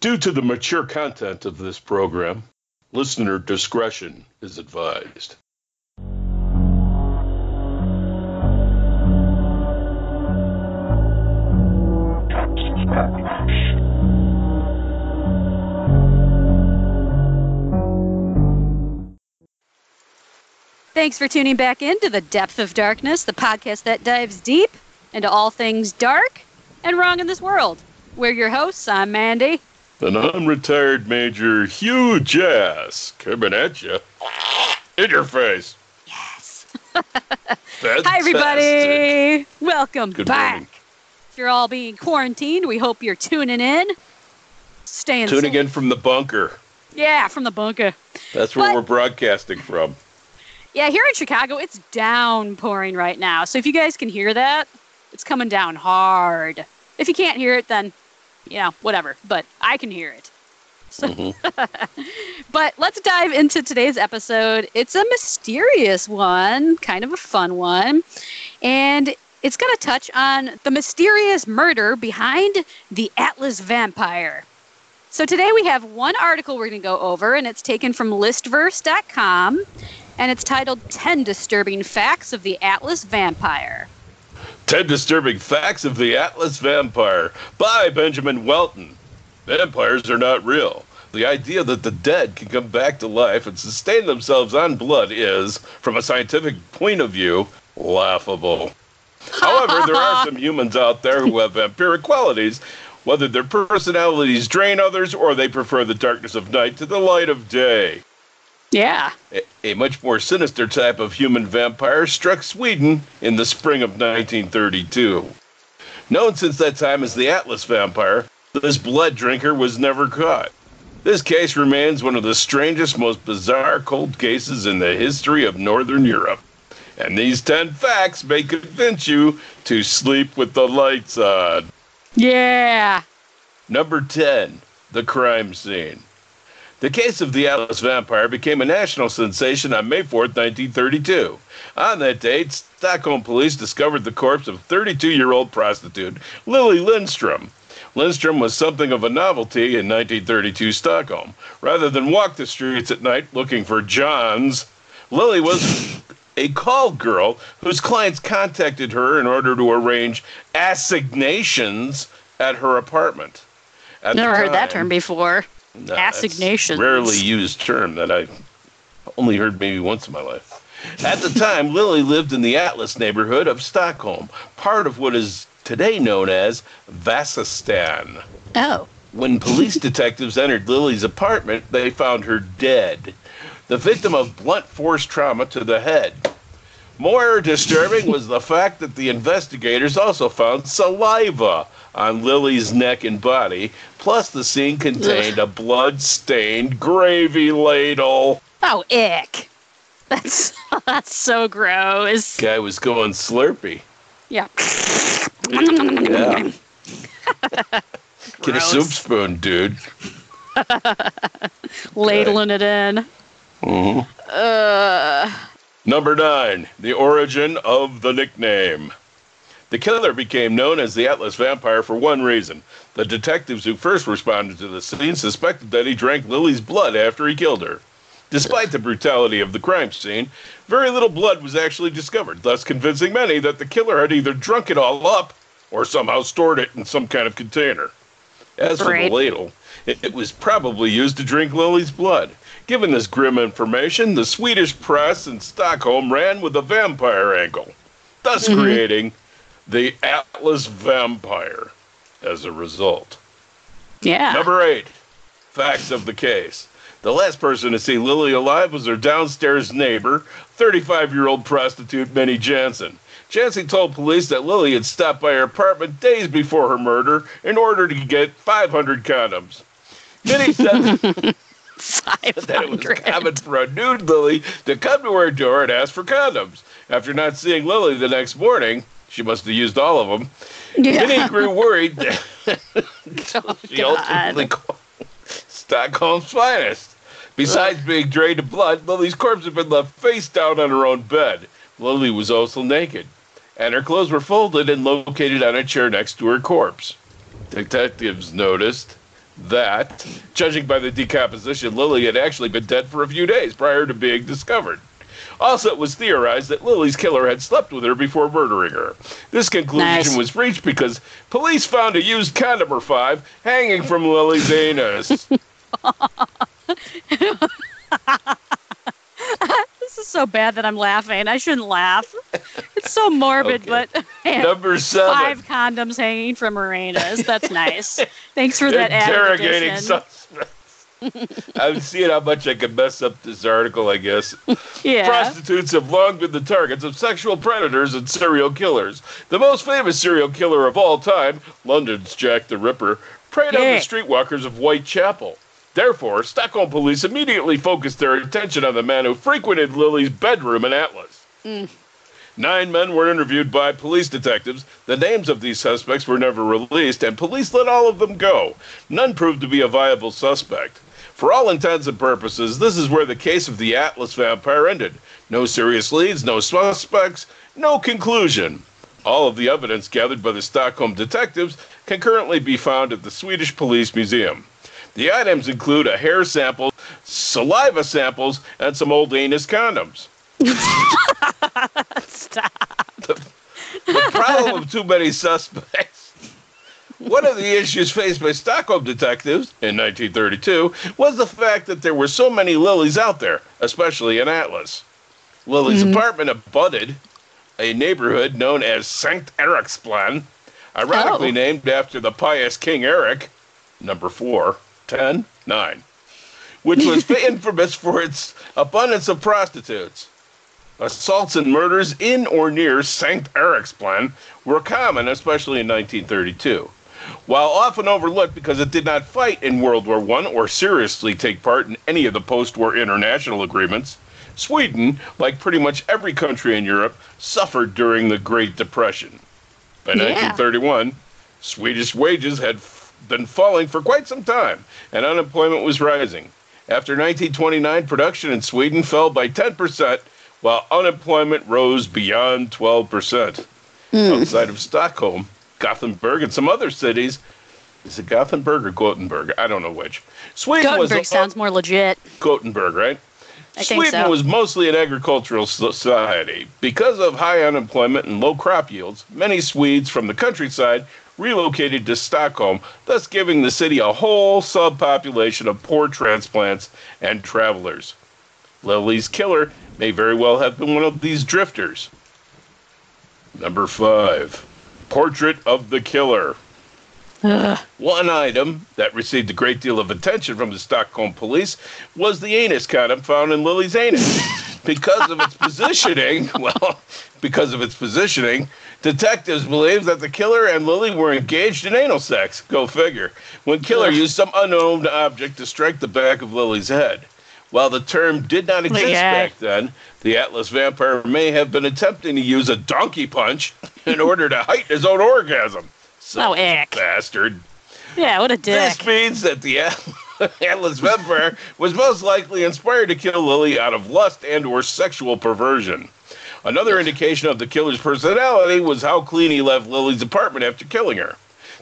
Due to the mature content of this program, listener discretion is advised. Thanks for tuning back in to The Depth of Darkness, the podcast that dives deep into all things dark and wrong in this world. We're your hosts. I'm Mandy. An unretired Major Hugh Jass coming at you in your face. Yes. Hi, everybody. Welcome Good back. morning. If you're all being quarantined, we hope you're tuning in. Staying Tuning safe. in from the bunker. Yeah, from the bunker. That's where But- we're broadcasting from. Yeah, here in Chicago, it's downpouring right now. So if you guys can hear that, it's coming down hard. If you can't hear it, then, you know, whatever. But I can hear it. So, Mhm. but let's dive into today's episode. It's a mysterious one, kind of a fun one. And it's going to touch on the mysterious murder behind the Atlas vampire. So today we have one article we're going to go over, and it's taken from listverse.com, and it's titled 10 Disturbing Facts of the Atlas Vampire. 10 Disturbing Facts of the Atlas Vampire by Benjamin Welton. Vampires are not real. The idea that the dead can come back to life and sustain themselves on blood is, from a scientific point of view, laughable. However, there are some humans out there who have vampiric qualities, whether their personalities drain others or they prefer the darkness of night to the light of day. Yeah. A, a much more sinister type of human vampire struck Sweden in the spring of 1932. Known since that time as the Atlas vampire, this blood drinker was never caught. This case remains one of the strangest, most bizarre cold cases in the history of Northern Europe. And these 10 facts may convince you to sleep with the lights on. Yeah. Number 10, the crime scene. The case of the Atlas vampire became a national sensation on May 4th, 1932. On that date, Stockholm police discovered the corpse of 32 year old prostitute Lily Lindstrom. Lindstrom was something of a novelty in 1932 Stockholm. Rather than walk the streets at night looking for Johns, Lily was a call girl whose clients contacted her in order to arrange assignations at her apartment. At Never heard that term before. No, that's Assignations. Rarely used term that I only heard maybe once in my life. At the time, Lily lived in the Atlas neighborhood of Stockholm, part of what is today known as Vasastan. Oh. When police detectives entered Lily's apartment, they found her dead, the victim of blunt force trauma to the head. More disturbing was the fact that the investigators also found saliva on Lily's neck and body, plus the scene contained a blood-stained gravy ladle. Oh, ick. That's that's so gross. Guy was going slurpy. Yeah. Yeah. Get a soup spoon, dude. Ladling it in. hmm Uh, Number nine, the origin of the nickname. The killer became known as the Atlas Vampire for one reason. The detectives who first responded to the scene suspected that he drank Lily's blood after he killed her. Despite the brutality of the crime scene, very little blood was actually discovered, thus convincing many that the killer had either drunk it all up or somehow stored it in some kind of container. As for Right. the ladle, it, it was probably used to drink Lily's blood. Given this grim information, the Swedish press in Stockholm ran with a vampire angle, thus Mhm. creating the Atlas Vampire as a result. yeah. Number eight, facts of the case. The last person to see Lily alive was her downstairs neighbor, 35 year old prostitute Minnie Jansen. Jansen told police that Lily had stopped by her apartment days before her murder in order to get 500 condoms. Minnie said that it was 500. common for a nude Lily to come to her door and ask for condoms. After not seeing Lily the next morning, she must have used all of them. Minnie Yeah. grew worried. Oh, she ultimately called Stockholm's finest. Besides being drained of blood, Lily's corpse had been left face down on her own bed. Lily was also naked, and her clothes were folded and located on a chair next to her corpse. Detectives noticed that, judging by the decomposition, Lily had actually been dead for a few days prior to being discovered. Also, it was theorized that Lily's killer had slept with her before murdering her. This conclusion Nice. was reached because police found a used condom or five hanging from Lily's anus. This is so bad that I'm laughing. I shouldn't laugh. So morbid, Okay. but Number seven. five condoms hanging from Morena's. That's nice. Thanks for that Interrogating suspects. I'm seeing how much I can mess up this article, I guess. Yeah. Prostitutes have long been the targets of sexual predators and serial killers. The most famous serial killer of all time, London's Jack the Ripper, preyed on the streetwalkers of Whitechapel. Therefore, Stockholm police immediately focused their attention on the man who frequented Lily's bedroom in Atlas. Mm. Nine men were interviewed by police detectives. The names of these suspects were never released, and police let all of them go. None proved to be a viable suspect. For all intents and purposes, this is where the case of the Atlas vampire ended. No serious leads, no suspects, no conclusion. All of the evidence gathered by the Stockholm detectives can currently be found at the Swedish Police Museum. The items include a hair sample, saliva samples, and some old anus condoms. Stop. the problem of too many suspects. One of the issues faced by Stockholm detectives in 1932 was the fact that there were so many lilies out there, especially in Atlas. Lily's mm-hmm. apartment abutted a neighborhood known as Sankt Eriksplan, ironically Oh. named after the pious King Eric, number four, ten, nine, which was infamous for its abundance of prostitutes. Assaults and murders in or near St. Eriksplan were common, especially in 1932. While often overlooked because it did not fight in World War I or seriously take part in any of the post war international agreements, Sweden, like pretty much every country in Europe, suffered during the Great Depression. By Yeah. 1931, Swedish wages had f- been falling for quite some time, and unemployment was rising. After 1929, production in Sweden fell by 10%, while unemployment rose beyond 12%. Hmm. Outside of Stockholm, Gothenburg, and some other cities, is it Gothenburg or Gothenburg? I don't know which. Sweden was Gothenburg sounds more legit. Gothenburg, right? I think Sweden so. was mostly an agricultural society. Because of high unemployment and low crop yields, many Swedes from the countryside relocated to Stockholm, thus giving the city a whole subpopulation of poor transplants and travelers. Lily's killer may very well have been one of these drifters. Number five, Portrait of the Killer. Ugh. One item that received a great deal of attention from the Stockholm police was the anus condom found in Lily's anus. Because of its positioning, well, because of its positioning, detectives believe that the killer and Lily were engaged in anal sex. Go figure. When killer used some unknown object to strike the back of Lily's head. While the term did not exist God. back then, the Atlas vampire may have been attempting to use a donkey punch in order to heighten his own orgasm. Oh, Son ick. bastard. Yeah, what a dick. This means that the Atlas vampire was most likely inspired to kill Lily out of lust and or sexual perversion. Another indication of the killer's personality was how clean he left Lily's apartment after killing her.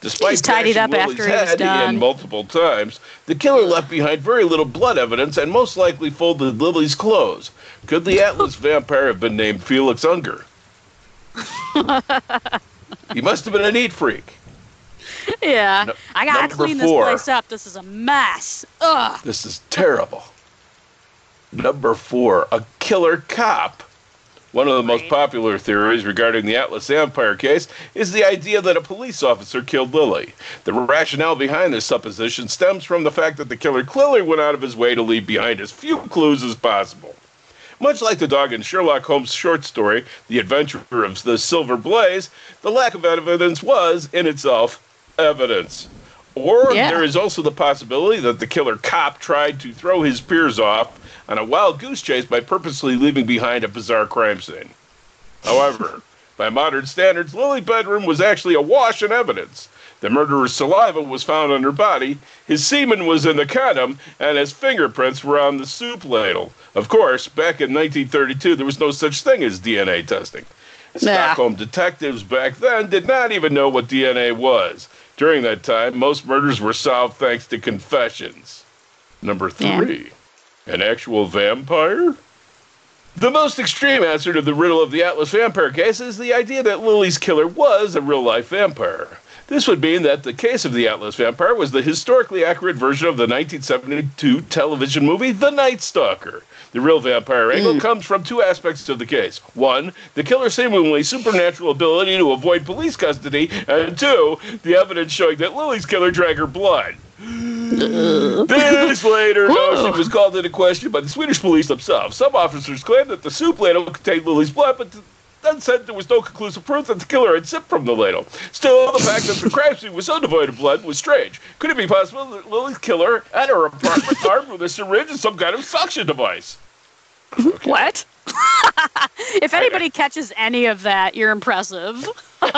Despite He's tidied up Lily's after he was done. multiple times, the killer left behind very little blood evidence and most likely folded Lily's clothes. Could the Atlas vampire have been named Felix Unger? he must have been a neat freak. yeah. No- I gotta clean four. this place up. This is a mess. Ugh. This is terrible. Number four, a killer cop. One of the most popular theories regarding the Atlas Vampire case is the idea that a police officer killed Lily. The rationale behind this supposition stems from the fact that the killer clearly went out of his way to leave behind as few clues as possible. Much like the dog in Sherlock Holmes' short story, The Adventure of the Silver Blaze, the lack of evidence was, in itself, evidence. Or Yeah. there is also the possibility that the killer cop tried to throw his peers off on a wild goose chase by purposely leaving behind a bizarre crime scene. However, by modern standards, Lily's bedroom was actually awash in evidence. The murderer's saliva was found on her body, his semen was in the condom, and his fingerprints were on the soup ladle. Of course, back in 1932, there was no such thing as DNA testing. Nah. Stockholm detectives back then did not even know what DNA was. During that time, most murders were solved thanks to confessions. Number three, yeah. an actual vampire? The most extreme answer to the riddle of the Atlas vampire case is the idea that Lily's killer was a real life vampire. This would mean that the case of the Atlas vampire was the historically accurate version of the 1972 television movie The Night Stalker. The real vampire angle mm. comes from two aspects of the case. One, the killer's seemingly supernatural ability to avoid police custody, and two, the evidence showing that Lily's killer drank her blood. This later notion was called into question by the Swedish police themselves. Some officers claimed that the soup ladle contained Lily's blood, but then said there was no conclusive proof that the killer had sipped from the ladle. Still, the fact that the crime scene was so devoid of blood was strange. Could it be possible that Lily's killer at her apartment armed with a syringe and some kind of suction device? Okay. What? if anybody catches any of that, you're impressive. you're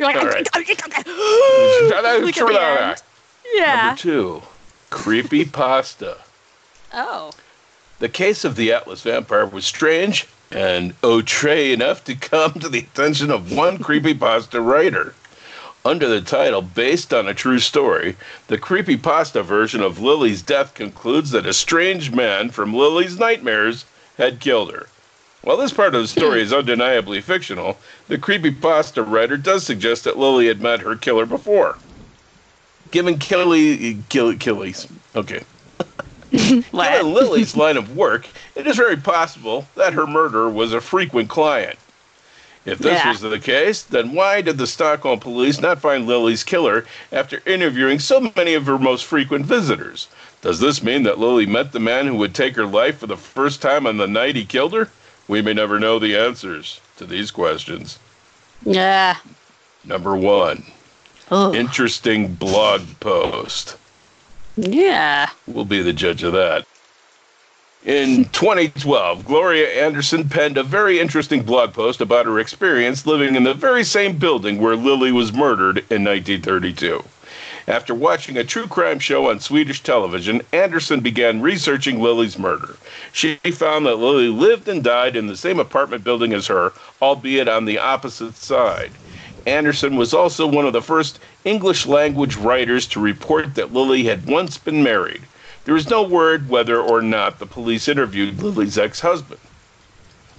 like, right. Look at yeah. Number two, creepy pasta. Oh. The case of the Atlas vampire was strange and outre enough to come to the attention of one creepypasta writer. Under the title Based on a True Story, the creepypasta version of Lily's death concludes that a strange man from Lily's nightmares had killed her. While this part of the story is undeniably fictional, the creepypasta writer does suggest that Lily had met her killer before. Given Kelly, Kelly's, okay. Given Lily's line of work, it is very possible that her murderer was a frequent client. If this yeah. was the case, then why did the Stockholm police not find Lily's killer after interviewing so many of her most frequent visitors? Does this mean that Lily met the man who would take her life for the first time on the night he killed her? We may never know the answers to these questions. Yeah. Number one. Interesting blog post. Yeah. We'll be the judge of that. In 2012, Gloria Anderson penned a very interesting blog post about her experience living in the very same building where Lily was murdered in 1932. After watching a true crime show on Swedish television, Anderson began researching Lily's murder. She found that Lily lived and died in the same apartment building as her, albeit on the opposite side. Anderson was also one of the first English language writers to report that Lily had once been married. There is no word whether or not the police interviewed Lily's ex husband.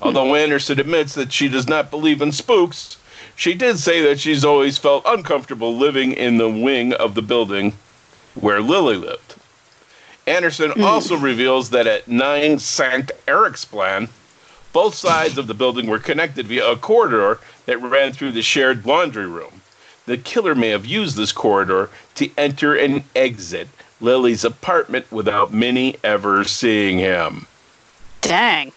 Although Anderson admits that she does not believe in spooks, she did say that she's always felt uncomfortable living in the wing of the building where Lily lived. Anderson mm. also reveals that at 9 St. Eric's Eriksplan, both sides of the building were connected via a corridor that ran through the shared laundry room. The killer may have used this corridor to enter and exit Lily's apartment without Minnie ever seeing him. Dang.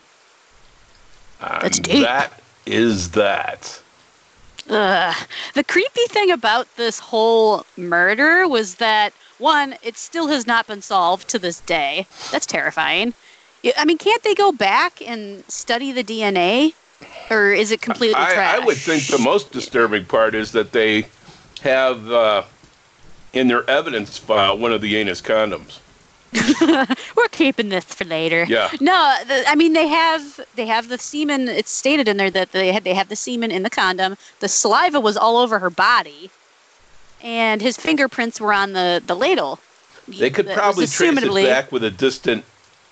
And That's deep. That is that. Uh, the creepy thing about this whole murder was that one, it still has not been solved to this day. That's terrifying. I mean, can't they go back and study the DNA, or is it completely I, trash? I would think the most disturbing part is that they have uh, in their evidence file one of the anus condoms. We're keeping this for later. Yeah. No, the, I mean they have they have the semen. It's stated in there that they had they have the semen in the condom. The saliva was all over her body, and his fingerprints were on the the ladle. They could probably trace it back with a distant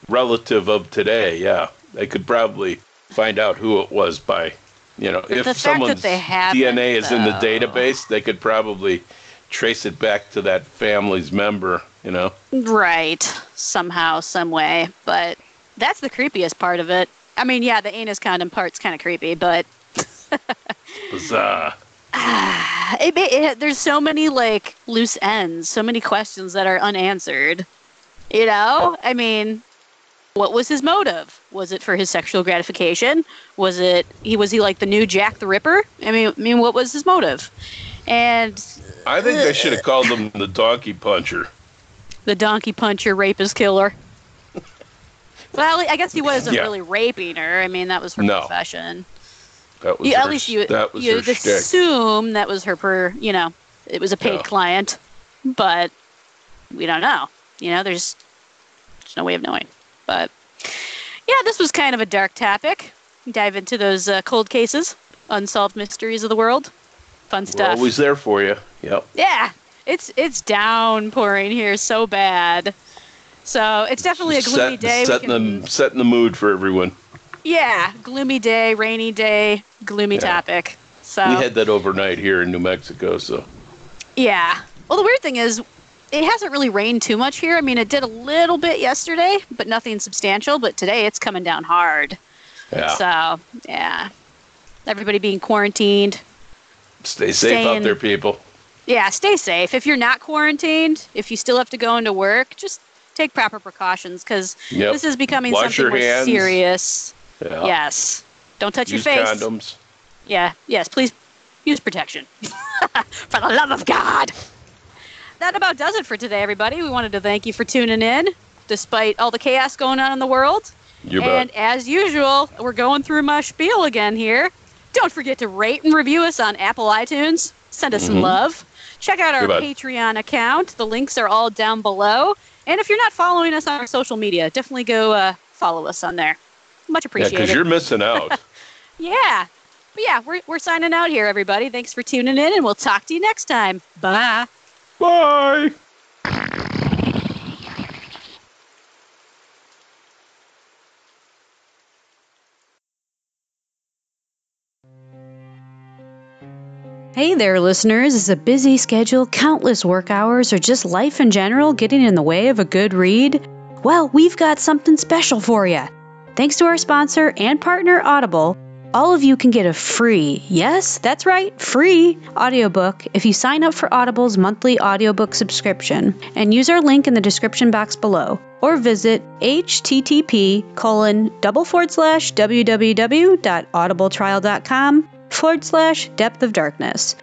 relative of today. Yeah, they could probably find out who it was by, you know, if someone's DNA is though. in the database, they could probably trace it back to that family's member. You know, right? Somehow, some way. But that's the creepiest part of it. I mean, yeah, the anus condom part's kind of creepy, but bizarre. Ah, it, it, there's so many like loose ends, so many questions that are unanswered. You know, I mean, what was his motive? Was it for his sexual gratification? Was it he was he like the new Jack the Ripper? I mean, I mean, what was his motive? And I think uh, they should have called him the Donkey Puncher. The Donkey Puncher, rapist killer. well, I guess he wasn't yeah. really raping her. I mean, that was her no. profession. That was you, her, at least you that was you assume that was her per you know it was a paid yeah. client, but we don't know. You know, there's there's no way of knowing. But yeah, this was kind of a dark topic. Dive into those uh, cold cases, unsolved mysteries of the world. Fun We're stuff. always there for you. Yep. Yeah, it's it's downpouring here so bad. So it's definitely a gloomy Set- day. Setting can- the setting the mood for everyone. yeah, gloomy day, rainy day, gloomy Yeah. topic. So We had that overnight here in New Mexico, so yeah. Well, the weird thing is, it hasn't really rained too much here. I mean, it did a little bit yesterday, but nothing substantial. But today, it's coming down hard. yeah. So yeah, everybody being quarantined. Stay safe staying- out there, people. Yeah, stay safe. If you're not quarantined, if you still have to go into work, just take proper precautions because Yep. this is becoming Wash something your more hands. serious. Yeah. Yes. Don't touch Use your face. condoms. Yeah. Yes. Please use protection. for the love of God. That about does it for today, everybody. We wanted to thank you for tuning in, despite all the chaos going on in the world. You and bet. as usual, we're going through my spiel again here. Don't forget to rate and review us on Apple iTunes. Send us some Mhm. love. Check out our Patreon account. The links are all down below. And if you're not following us on our social media, definitely go uh, follow us on there. Much Yeah, appreciated. because you're missing out. Yeah. But yeah, we're, we're signing out here, everybody. Thanks for tuning in, and we'll talk to you next time. Bye. Bye. Hey there, listeners. Is a busy schedule, countless work hours, or just life in general getting in the way of a good read? Well, we've got something special for you. Thanks to our sponsor and partner, Audible, all of you can get a free, yes, that's right, free audiobook if you sign up for Audible's monthly audiobook subscription and use our link in the description box below or visit http colon double forward slash www.audibletrial.com forward slash depth of darkness.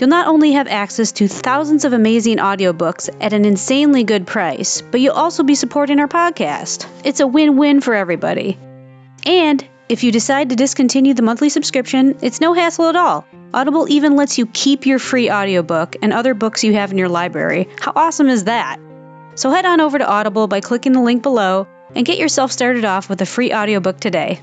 You'll not only have access to thousands of amazing audiobooks at an insanely good price, but you'll also be supporting our podcast. It's a win win for everybody. And if you decide to discontinue the monthly subscription, it's no hassle at all. Audible even lets you keep your free audiobook and other books you have in your library. How awesome is that? So head on over to Audible by clicking the link below and get yourself started off with a free audiobook today.